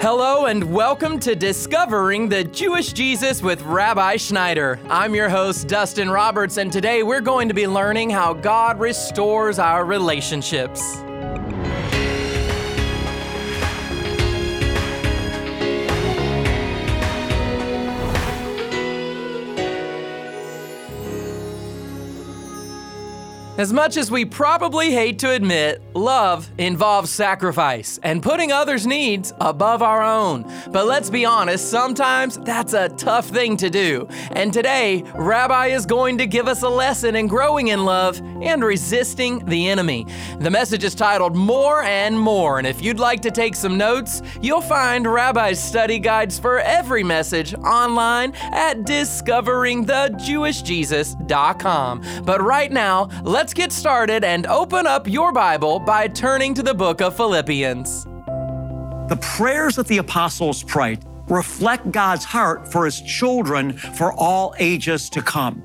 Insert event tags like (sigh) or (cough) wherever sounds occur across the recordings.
Hello and welcome to Discovering the Jewish Jesus with Rabbi Schneider. I'm your host, Dustin Roberts, and today we're going to be learning how God restores our relationships. As much as we probably hate to admit, love involves sacrifice and putting others' needs above our own. But let's be honest, sometimes that's a tough thing to do. And today, Rabbi is going to give us a lesson in growing in love and resisting the enemy. The message is titled More and More. And if you'd like to take some notes, you'll find Rabbi's study guides for every message online at discoveringthejewishjesus.com. But right now, let's let's get started and open up your Bible by turning to the book of Philippians. The prayers that the apostles prayed reflect God's heart for his children for all ages to come.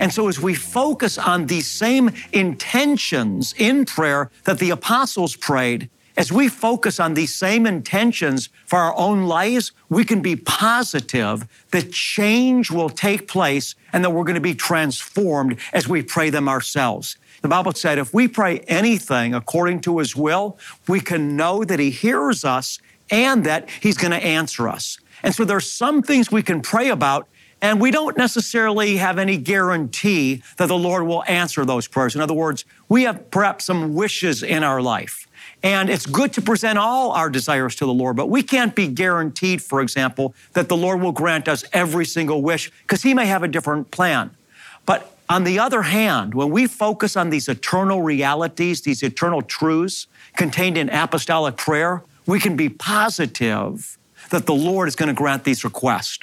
And so, as we focus on these same intentions in prayer that the apostles prayed, as we focus on these same intentions for our own lives, we can be positive that change will take place and that we're going to be transformed as we pray them ourselves. The Bible said if we pray anything according to his will, we can know that he hears us and that he's going to answer us. And so there's some things we can pray about and we don't necessarily have any guarantee that the Lord will answer those prayers. In other words, we have perhaps some wishes in our life. And it's good to present all our desires to the Lord, but we can't be guaranteed, for example, that the Lord will grant us every single wish because He may have a different plan. But on the other hand, when we focus on these eternal realities, these eternal truths contained in apostolic prayer, we can be positive that the Lord is going to grant these requests.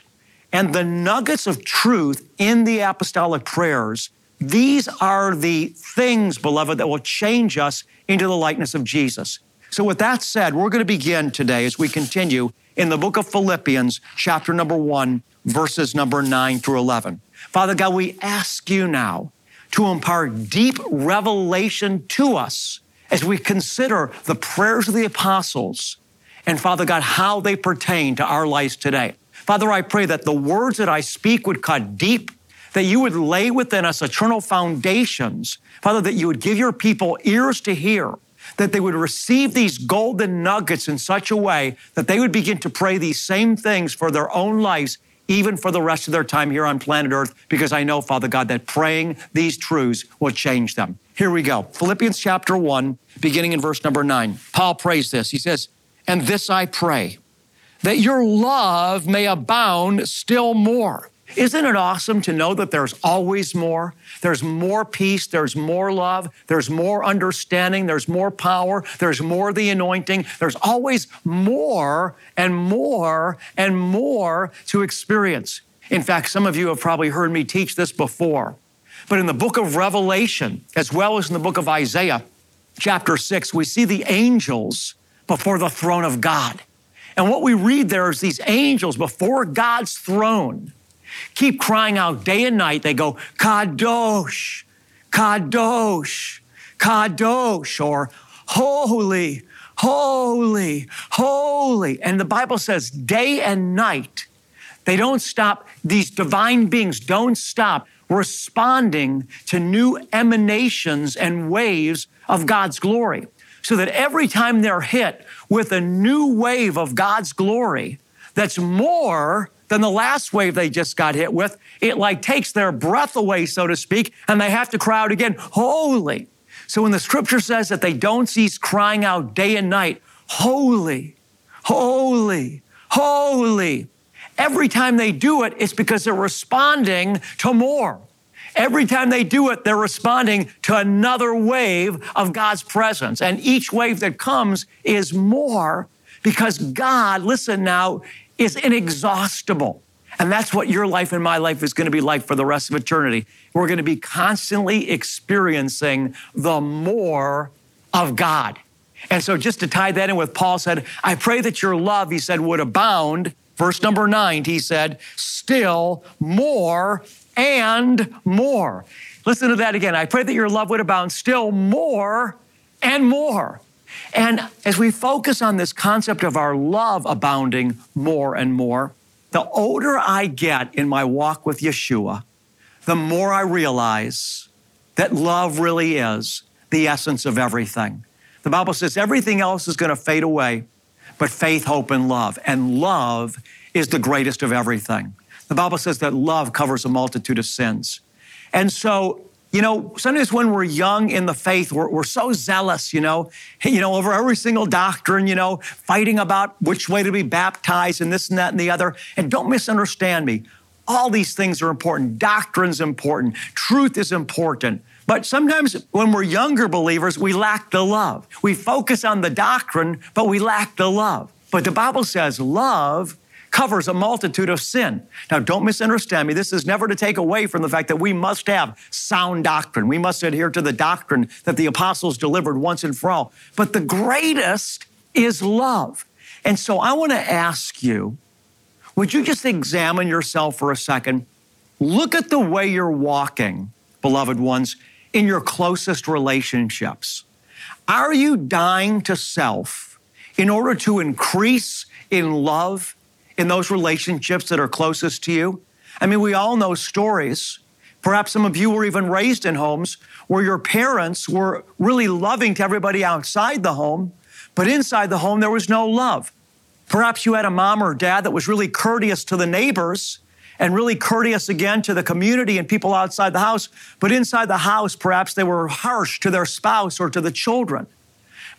And the nuggets of truth in the apostolic prayers these are the things, beloved, that will change us into the likeness of Jesus. So, with that said, we're going to begin today as we continue in the book of Philippians, chapter number one, verses number nine through 11. Father God, we ask you now to impart deep revelation to us as we consider the prayers of the apostles and, Father God, how they pertain to our lives today. Father, I pray that the words that I speak would cut deep that you would lay within us eternal foundations. Father, that you would give your people ears to hear, that they would receive these golden nuggets in such a way that they would begin to pray these same things for their own lives, even for the rest of their time here on planet Earth, because I know, Father God, that praying these truths will change them. Here we go. Philippians chapter 1, beginning in verse number 9. Paul prays this. He says, And this I pray, that your love may abound still more isn't it awesome to know that there's always more? There's more peace, there's more love, there's more understanding, there's more power, there's more the anointing. There's always more and more and more to experience. In fact, some of you have probably heard me teach this before. But in the book of Revelation, as well as in the book of Isaiah, chapter 6, we see the angels before the throne of God. And what we read there is these angels before God's throne keep crying out day and night. They go, Kadosh, Kadosh, Kadosh, or holy, holy, holy. And the Bible says day and night, they don't stop, these divine beings don't stop responding to new emanations and waves of God's glory. So that every time they're hit with a new wave of God's glory that's more than the last wave they just got hit with. It like takes their breath away, so to speak, and they have to cry out again, Holy. So when the scripture says that they don't cease crying out day and night, Holy, Holy, Holy, every time they do it, it's because they're responding to more. Every time they do it, they're responding to another wave of God's presence. And each wave that comes is more because God, listen now, is inexhaustible. And that's what your life and my life is going to be like for the rest of eternity. We're going to be constantly experiencing the more of God. And so, just to tie that in with Paul said, I pray that your love, he said, would abound. Verse number nine, he said, still more and more. Listen to that again. I pray that your love would abound still more and more. And as we focus on this concept of our love abounding more and more, the older I get in my walk with Yeshua, the more I realize that love really is the essence of everything. The Bible says everything else is going to fade away, but faith, hope, and love. And love is the greatest of everything. The Bible says that love covers a multitude of sins. And so, you know, sometimes when we're young in the faith, we're, we're so zealous, you know, (laughs) you know, over every single doctrine, you know, fighting about which way to be baptized and this and that and the other. And don't misunderstand me. All these things are important. Doctrine's important. Truth is important. But sometimes when we're younger believers, we lack the love. We focus on the doctrine, but we lack the love. But the Bible says love covers a multitude of sin. Now, don't misunderstand me. This is never to take away from the fact that we must have sound doctrine. We must adhere to the doctrine that the apostles delivered once and for all. But the greatest is love. And so I want to ask you would you just examine yourself for a second? Look at the way you're walking, beloved ones, in your closest relationships. Are you dying to self in order to increase in love in those relationships that are closest to you? I mean, we all know stories. Perhaps some of you were even raised in homes where your parents were really loving to everybody outside the home, but inside the home there was no love. Perhaps you had a mom or dad that was really courteous to the neighbors and really courteous again to the community and people outside the house, but inside the house, perhaps they were harsh to their spouse or to the children.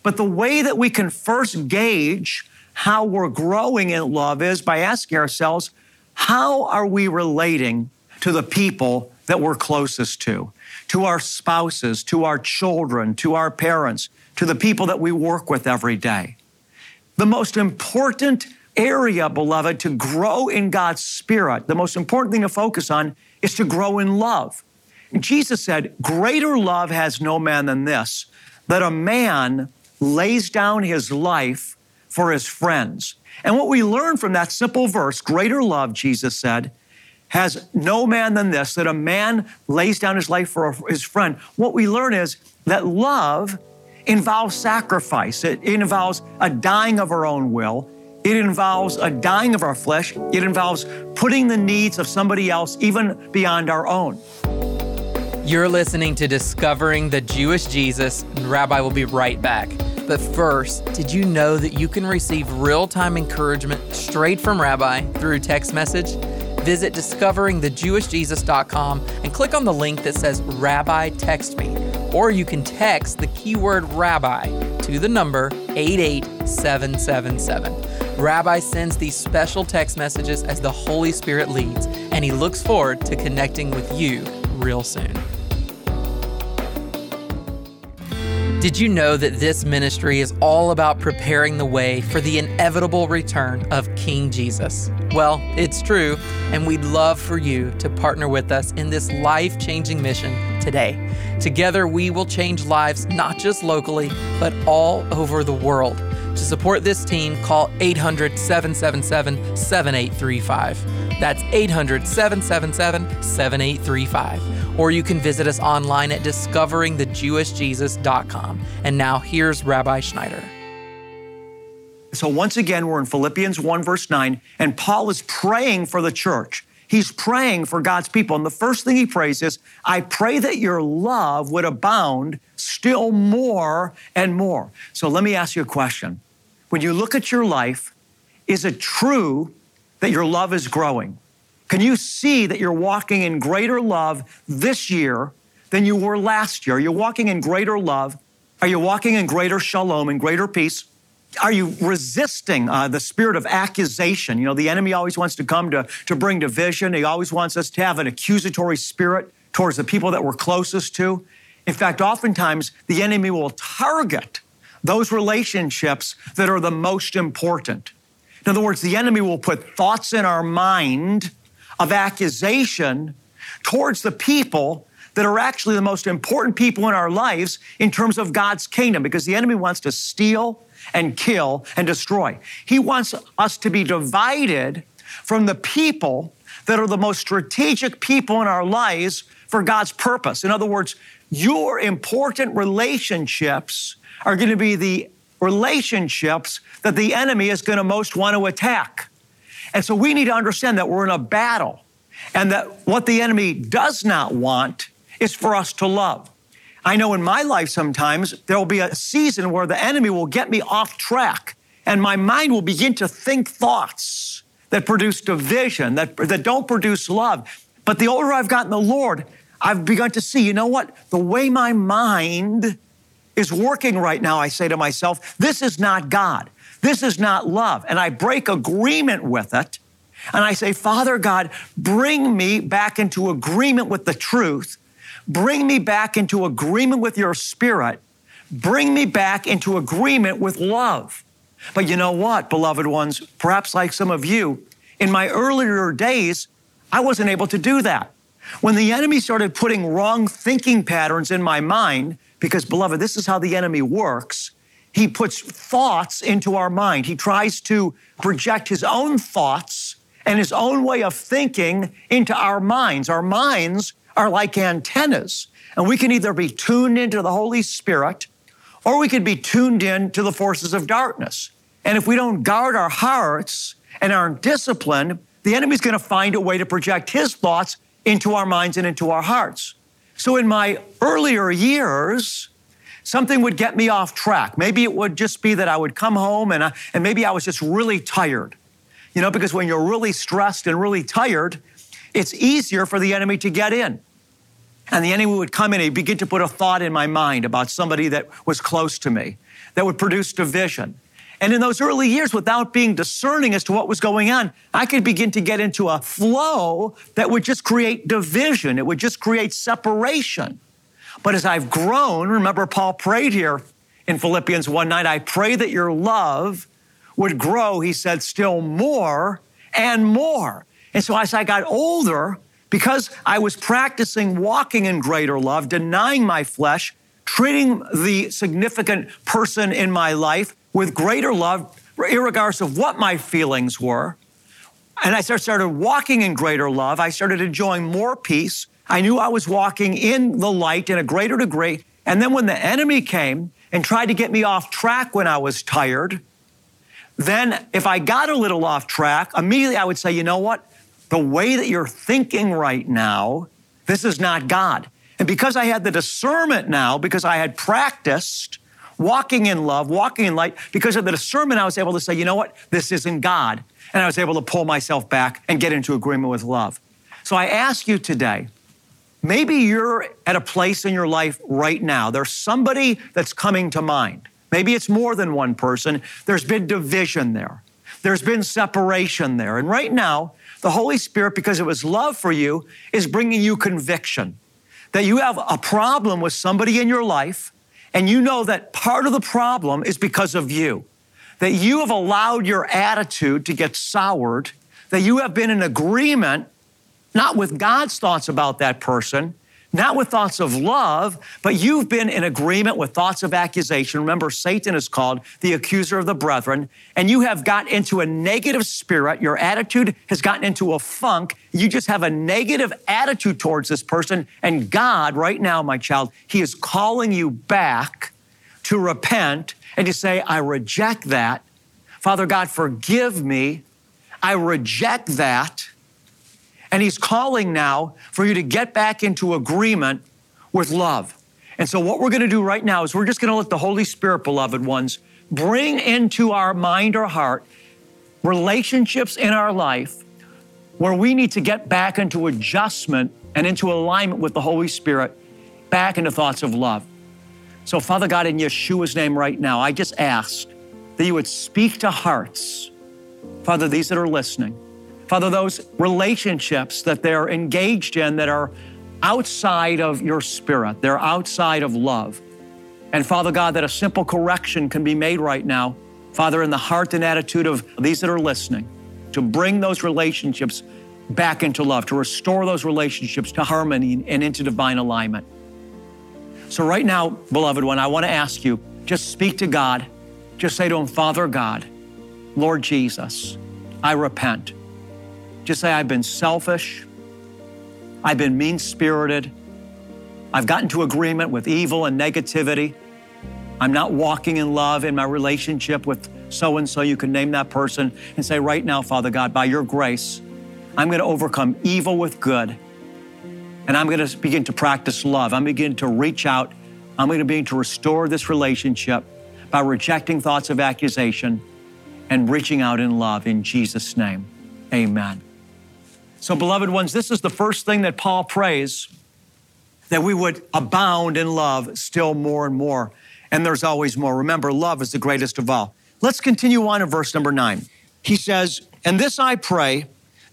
But the way that we can first gauge how we're growing in love is by asking ourselves, how are we relating to the people that we're closest to? To our spouses, to our children, to our parents, to the people that we work with every day. The most important area, beloved, to grow in God's Spirit, the most important thing to focus on is to grow in love. Jesus said, Greater love has no man than this, that a man lays down his life for his friends. And what we learn from that simple verse, greater love, Jesus said, has no man than this, that a man lays down his life for his friend. What we learn is that love involves sacrifice, it involves a dying of our own will. It involves a dying of our flesh. It involves putting the needs of somebody else even beyond our own. You're listening to Discovering the Jewish Jesus, and Rabbi will be right back. But first, did you know that you can receive real time encouragement straight from Rabbi through text message? Visit discoveringthejewishjesus.com and click on the link that says Rabbi Text Me or you can text the keyword rabbi to the number 88777. Rabbi sends these special text messages as the Holy Spirit leads, and he looks forward to connecting with you real soon. Did you know that this ministry is all about preparing the way for the inevitable return of King Jesus? Well, it's true, and we'd love for you to partner with us in this life changing mission today. Together, we will change lives not just locally, but all over the world. To support this team, call 800 777 7835. That's 800 777 7835. Or you can visit us online at discoveringthejewishjesus.com. And now here's Rabbi Schneider. So, once again, we're in Philippians 1, verse 9, and Paul is praying for the church. He's praying for God's people. And the first thing he prays is, I pray that your love would abound still more and more. So let me ask you a question. When you look at your life, is it true that your love is growing? Can you see that you're walking in greater love this year than you were last year? Are you walking in greater love? Are you walking in greater shalom and greater peace? Are you resisting uh, the spirit of accusation? You know, the enemy always wants to come to, to bring division. He always wants us to have an accusatory spirit towards the people that we're closest to. In fact, oftentimes the enemy will target those relationships that are the most important. In other words, the enemy will put thoughts in our mind of accusation towards the people that are actually the most important people in our lives in terms of God's kingdom because the enemy wants to steal, and kill and destroy. He wants us to be divided from the people that are the most strategic people in our lives for God's purpose. In other words, your important relationships are going to be the relationships that the enemy is going to most want to attack. And so we need to understand that we're in a battle and that what the enemy does not want is for us to love. I know in my life sometimes there will be a season where the enemy will get me off track and my mind will begin to think thoughts that produce division, that, that don't produce love. But the older I've gotten the Lord, I've begun to see, you know what? The way my mind is working right now, I say to myself, this is not God. This is not love. And I break agreement with it. And I say, Father God, bring me back into agreement with the truth. Bring me back into agreement with your spirit. Bring me back into agreement with love. But you know what, beloved ones? Perhaps like some of you, in my earlier days, I wasn't able to do that. When the enemy started putting wrong thinking patterns in my mind, because, beloved, this is how the enemy works. He puts thoughts into our mind. He tries to project his own thoughts and his own way of thinking into our minds. Our minds are like antennas, and we can either be tuned into the Holy Spirit or we could be tuned in to the forces of darkness. And if we don't guard our hearts and our discipline, the enemy's going to find a way to project his thoughts into our minds and into our hearts. So in my earlier years, something would get me off track. Maybe it would just be that I would come home and, I, and maybe I was just really tired. You know, because when you're really stressed and really tired, it's easier for the enemy to get in. And the enemy would come in and begin to put a thought in my mind about somebody that was close to me that would produce division. And in those early years, without being discerning as to what was going on, I could begin to get into a flow that would just create division. It would just create separation. But as I've grown, remember, Paul prayed here in Philippians 1 9, I pray that your love would grow, he said, still more and more. And so as I got older, because I was practicing walking in greater love, denying my flesh, treating the significant person in my life with greater love, regardless of what my feelings were. And I started walking in greater love. I started enjoying more peace. I knew I was walking in the light in a greater degree. And then when the enemy came and tried to get me off track when I was tired, then if I got a little off track, immediately I would say, you know what? The way that you're thinking right now, this is not God. And because I had the discernment now, because I had practiced, walking in love, walking in light. Because of the discernment, I was able to say, you know what? This isn't God. And I was able to pull myself back and get into agreement with love. So I ask you today, maybe you're at a place in your life right now. There's somebody that's coming to mind. Maybe it's more than one person. There's been division there. There's been separation there. And right now, the Holy Spirit, because it was love for you, is bringing you conviction that you have a problem with somebody in your life and you know that part of the problem is because of you, that you have allowed your attitude to get soured, that you have been in agreement, not with God's thoughts about that person, not with thoughts of love, but you've been in agreement with thoughts of accusation. Remember, Satan is called the accuser of the brethren, and you have got into a negative spirit. Your attitude has gotten into a funk. You just have a negative attitude towards this person. And God, right now, my child, He is calling you back to repent and to say, I reject that. Father God, forgive me. I reject that. And he's calling now for you to get back into agreement with love. And so, what we're going to do right now is we're just going to let the Holy Spirit, beloved ones, bring into our mind or heart relationships in our life where we need to get back into adjustment and into alignment with the Holy Spirit, back into thoughts of love. So, Father God, in Yeshua's name right now, I just ask that you would speak to hearts. Father, these that are listening, Father, those relationships that they're engaged in that are outside of your spirit, they're outside of love. And Father God, that a simple correction can be made right now, Father, in the heart and attitude of these that are listening, to bring those relationships back into love, to restore those relationships to harmony and into divine alignment. So, right now, beloved one, I want to ask you just speak to God. Just say to Him, Father God, Lord Jesus, I repent. Just say, I've been selfish. I've been mean spirited. I've gotten to agreement with evil and negativity. I'm not walking in love in my relationship with so and so. You can name that person and say, Right now, Father God, by your grace, I'm going to overcome evil with good. And I'm going to begin to practice love. I'm beginning to reach out. I'm going to begin to restore this relationship by rejecting thoughts of accusation and reaching out in love in Jesus' name. Amen. So, beloved ones, this is the first thing that Paul prays that we would abound in love still more and more. And there's always more. Remember, love is the greatest of all. Let's continue on in verse number nine. He says, And this I pray,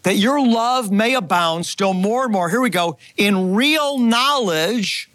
that your love may abound still more and more. Here we go, in real knowledge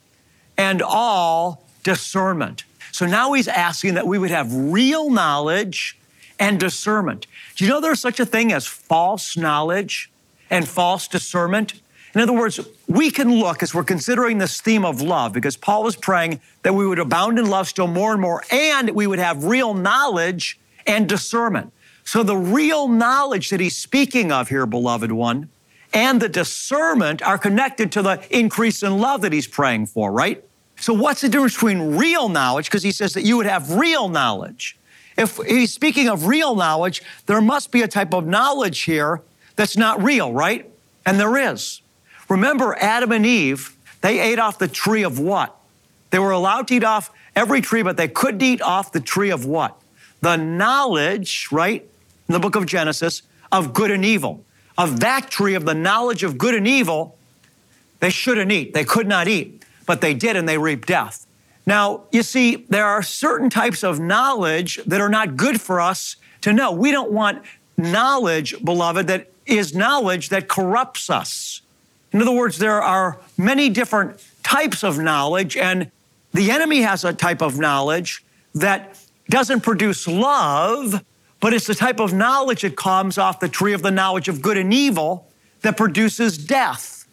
and all discernment. So now he's asking that we would have real knowledge and discernment. Do you know there's such a thing as false knowledge and false discernment? In other words, we can look as we're considering this theme of love, because Paul is praying that we would abound in love still more and more, and we would have real knowledge and discernment. So, the real knowledge that he's speaking of here, beloved one, and the discernment are connected to the increase in love that he's praying for, right? So, what's the difference between real knowledge? Because he says that you would have real knowledge. If he's speaking of real knowledge, there must be a type of knowledge here that's not real, right? And there is. Remember, Adam and Eve, they ate off the tree of what? They were allowed to eat off every tree, but they couldn't eat off the tree of what? The knowledge, right? In the book of Genesis, of good and evil. Of that tree of the knowledge of good and evil, they shouldn't eat. They could not eat, but they did and they reaped death. Now, you see, there are certain types of knowledge that are not good for us to know. We don't want knowledge, beloved, that is knowledge that corrupts us. In other words, there are many different types of knowledge, and the enemy has a type of knowledge that doesn't produce love, but it's the type of knowledge that comes off the tree of the knowledge of good and evil that produces death.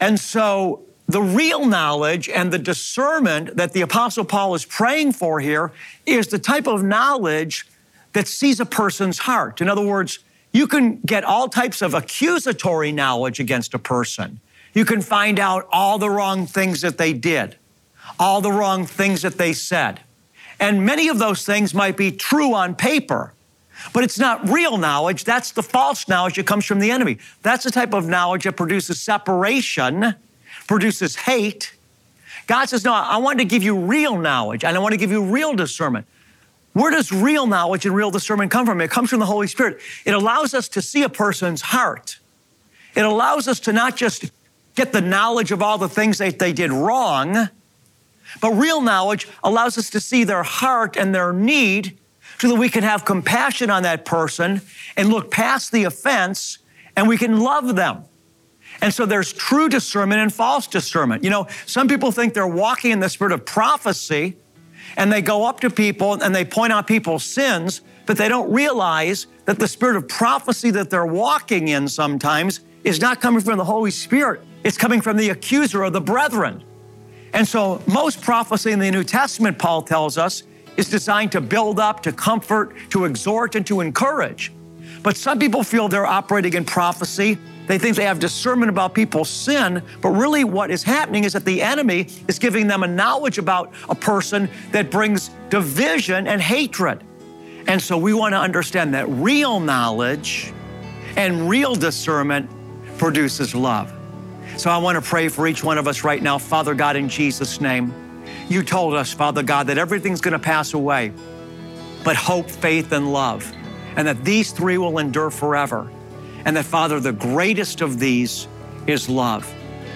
And so, the real knowledge and the discernment that the Apostle Paul is praying for here is the type of knowledge that sees a person's heart. In other words, you can get all types of accusatory knowledge against a person. You can find out all the wrong things that they did, all the wrong things that they said. And many of those things might be true on paper, but it's not real knowledge. That's the false knowledge that comes from the enemy. That's the type of knowledge that produces separation, produces hate. God says, No, I want to give you real knowledge and I want to give you real discernment. Where does real knowledge and real discernment come from? It comes from the Holy Spirit. It allows us to see a person's heart. It allows us to not just get the knowledge of all the things that they did wrong, but real knowledge allows us to see their heart and their need so that we can have compassion on that person and look past the offense and we can love them. And so there's true discernment and false discernment. You know, some people think they're walking in the spirit of prophecy and they go up to people and they point out people's sins, but they don't realize that the spirit of prophecy that they're walking in sometimes is not coming from the Holy Spirit. It's coming from the accuser of the brethren. And so most prophecy in the New Testament, Paul tells us, is designed to build up, to comfort, to exhort, and to encourage. But some people feel they're operating in prophecy they think they have discernment about people's sin, but really what is happening is that the enemy is giving them a knowledge about a person that brings division and hatred. And so we want to understand that real knowledge and real discernment produces love. So I want to pray for each one of us right now, Father God, in Jesus' name. You told us, Father God, that everything's going to pass away, but hope, faith, and love, and that these three will endure forever. And that, Father, the greatest of these is love.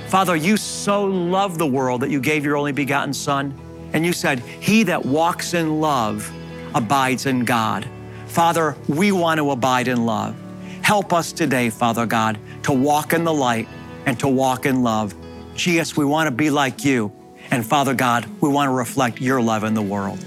Father, you so loved the world that you gave your only begotten Son. And you said, He that walks in love abides in God. Father, we want to abide in love. Help us today, Father God, to walk in the light and to walk in love. Jesus, we want to be like you. And Father God, we want to reflect your love in the world.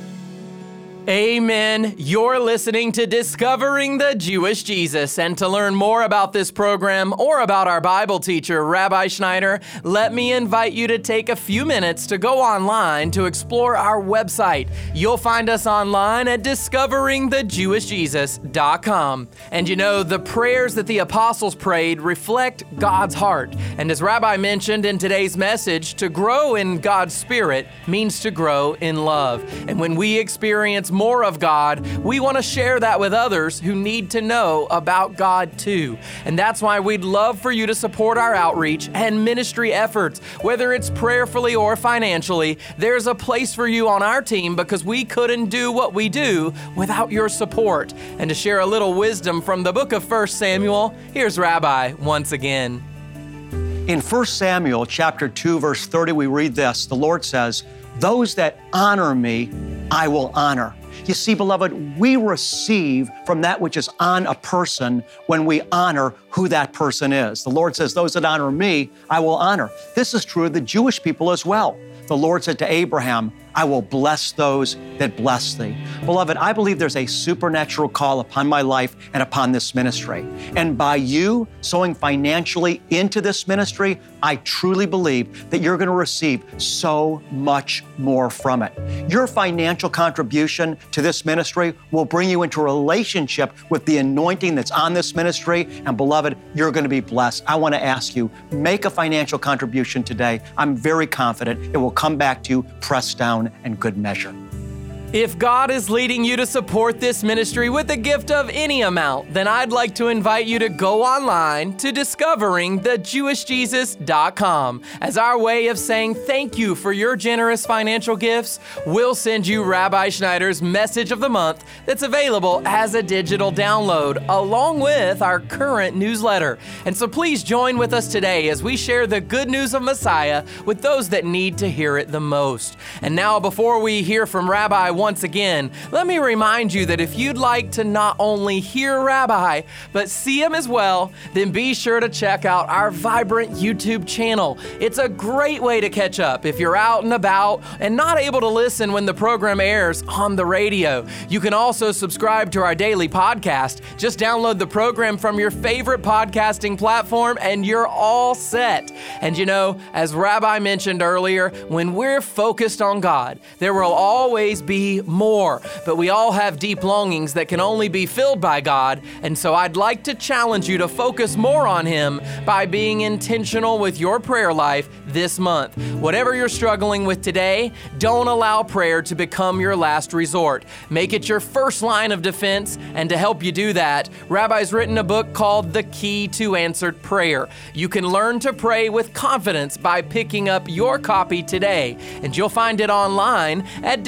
Amen. You're listening to Discovering the Jewish Jesus. And to learn more about this program or about our Bible teacher, Rabbi Schneider, let me invite you to take a few minutes to go online to explore our website. You'll find us online at discoveringthejewishjesus.com. And you know, the prayers that the apostles prayed reflect God's heart. And as Rabbi mentioned in today's message, to grow in God's Spirit means to grow in love. And when we experience more of God, we want to share that with others who need to know about God too. And that's why we'd love for you to support our outreach and ministry efforts, whether it's prayerfully or financially. There's a place for you on our team because we couldn't do what we do without your support. And to share a little wisdom from the book of 1 Samuel, here's Rabbi once again. In 1 Samuel chapter 2 verse 30 we read this. The Lord says, "Those that honor me, I will honor." You see, beloved, we receive from that which is on a person when we honor who that person is. The Lord says, Those that honor me, I will honor. This is true of the Jewish people as well. The Lord said to Abraham, I will bless those that bless thee. Beloved, I believe there's a supernatural call upon my life and upon this ministry. And by you sowing financially into this ministry, I truly believe that you're going to receive so much more from it. Your financial contribution to this ministry will bring you into relationship with the anointing that's on this ministry. And beloved, you're going to be blessed. I want to ask you, make a financial contribution today. I'm very confident it will come back to you pressed down and good measure. If God is leading you to support this ministry with a gift of any amount, then I'd like to invite you to go online to discoveringthejewishjesus.com. As our way of saying thank you for your generous financial gifts, we'll send you Rabbi Schneider's message of the month that's available as a digital download, along with our current newsletter. And so please join with us today as we share the good news of Messiah with those that need to hear it the most. And now, before we hear from Rabbi once again, let me remind you that if you'd like to not only hear Rabbi, but see him as well, then be sure to check out our vibrant YouTube channel. It's a great way to catch up if you're out and about and not able to listen when the program airs on the radio. You can also subscribe to our daily podcast. Just download the program from your favorite podcasting platform and you're all set. And you know, as Rabbi mentioned earlier, when we're focused on God, there will always be more. But we all have deep longings that can only be filled by God. And so I'd like to challenge you to focus more on Him by being intentional with your prayer life this month. Whatever you're struggling with today, don't allow prayer to become your last resort. Make it your first line of defense. And to help you do that, Rabbi's written a book called The Key to Answered Prayer. You can learn to pray with confidence by picking up your copy today. And you'll find it online at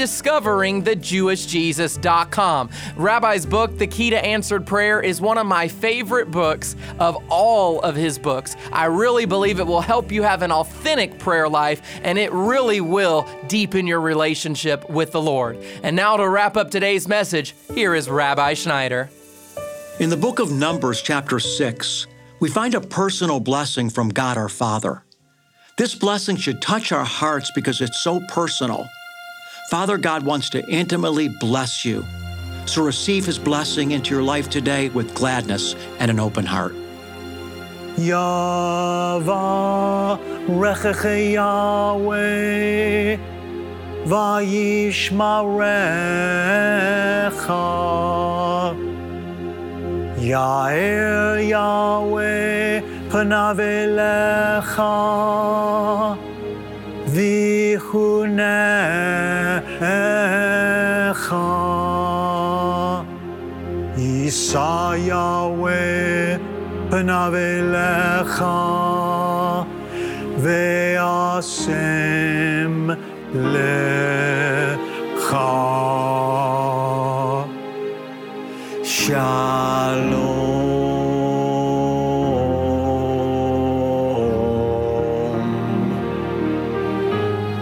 discoveringthejewishjesus.com. Rabbi's book, The Key to Answered Prayer, is one of my favorite books of all of his books. I really believe it will help you have an authentic prayer life and it really will deepen your relationship with the Lord. And now to wrap up today's message, here is Rabbi Schneider. In the book of Numbers, chapter 6, we find a personal blessing from God our Father. This blessing should touch our hearts because it's so personal. Father God wants to intimately bless you. So receive his blessing into your life today with gladness and an open heart. Yavarechecha Yahweh vayishmarecha Yair Yahweh panav ויחונך יישא יהוה פניו אליך והשם לך. שלום.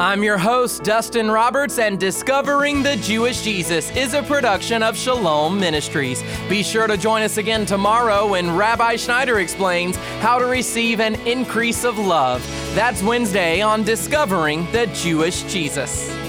I'm your host, Dustin Roberts, and Discovering the Jewish Jesus is a production of Shalom Ministries. Be sure to join us again tomorrow when Rabbi Schneider explains how to receive an increase of love. That's Wednesday on Discovering the Jewish Jesus.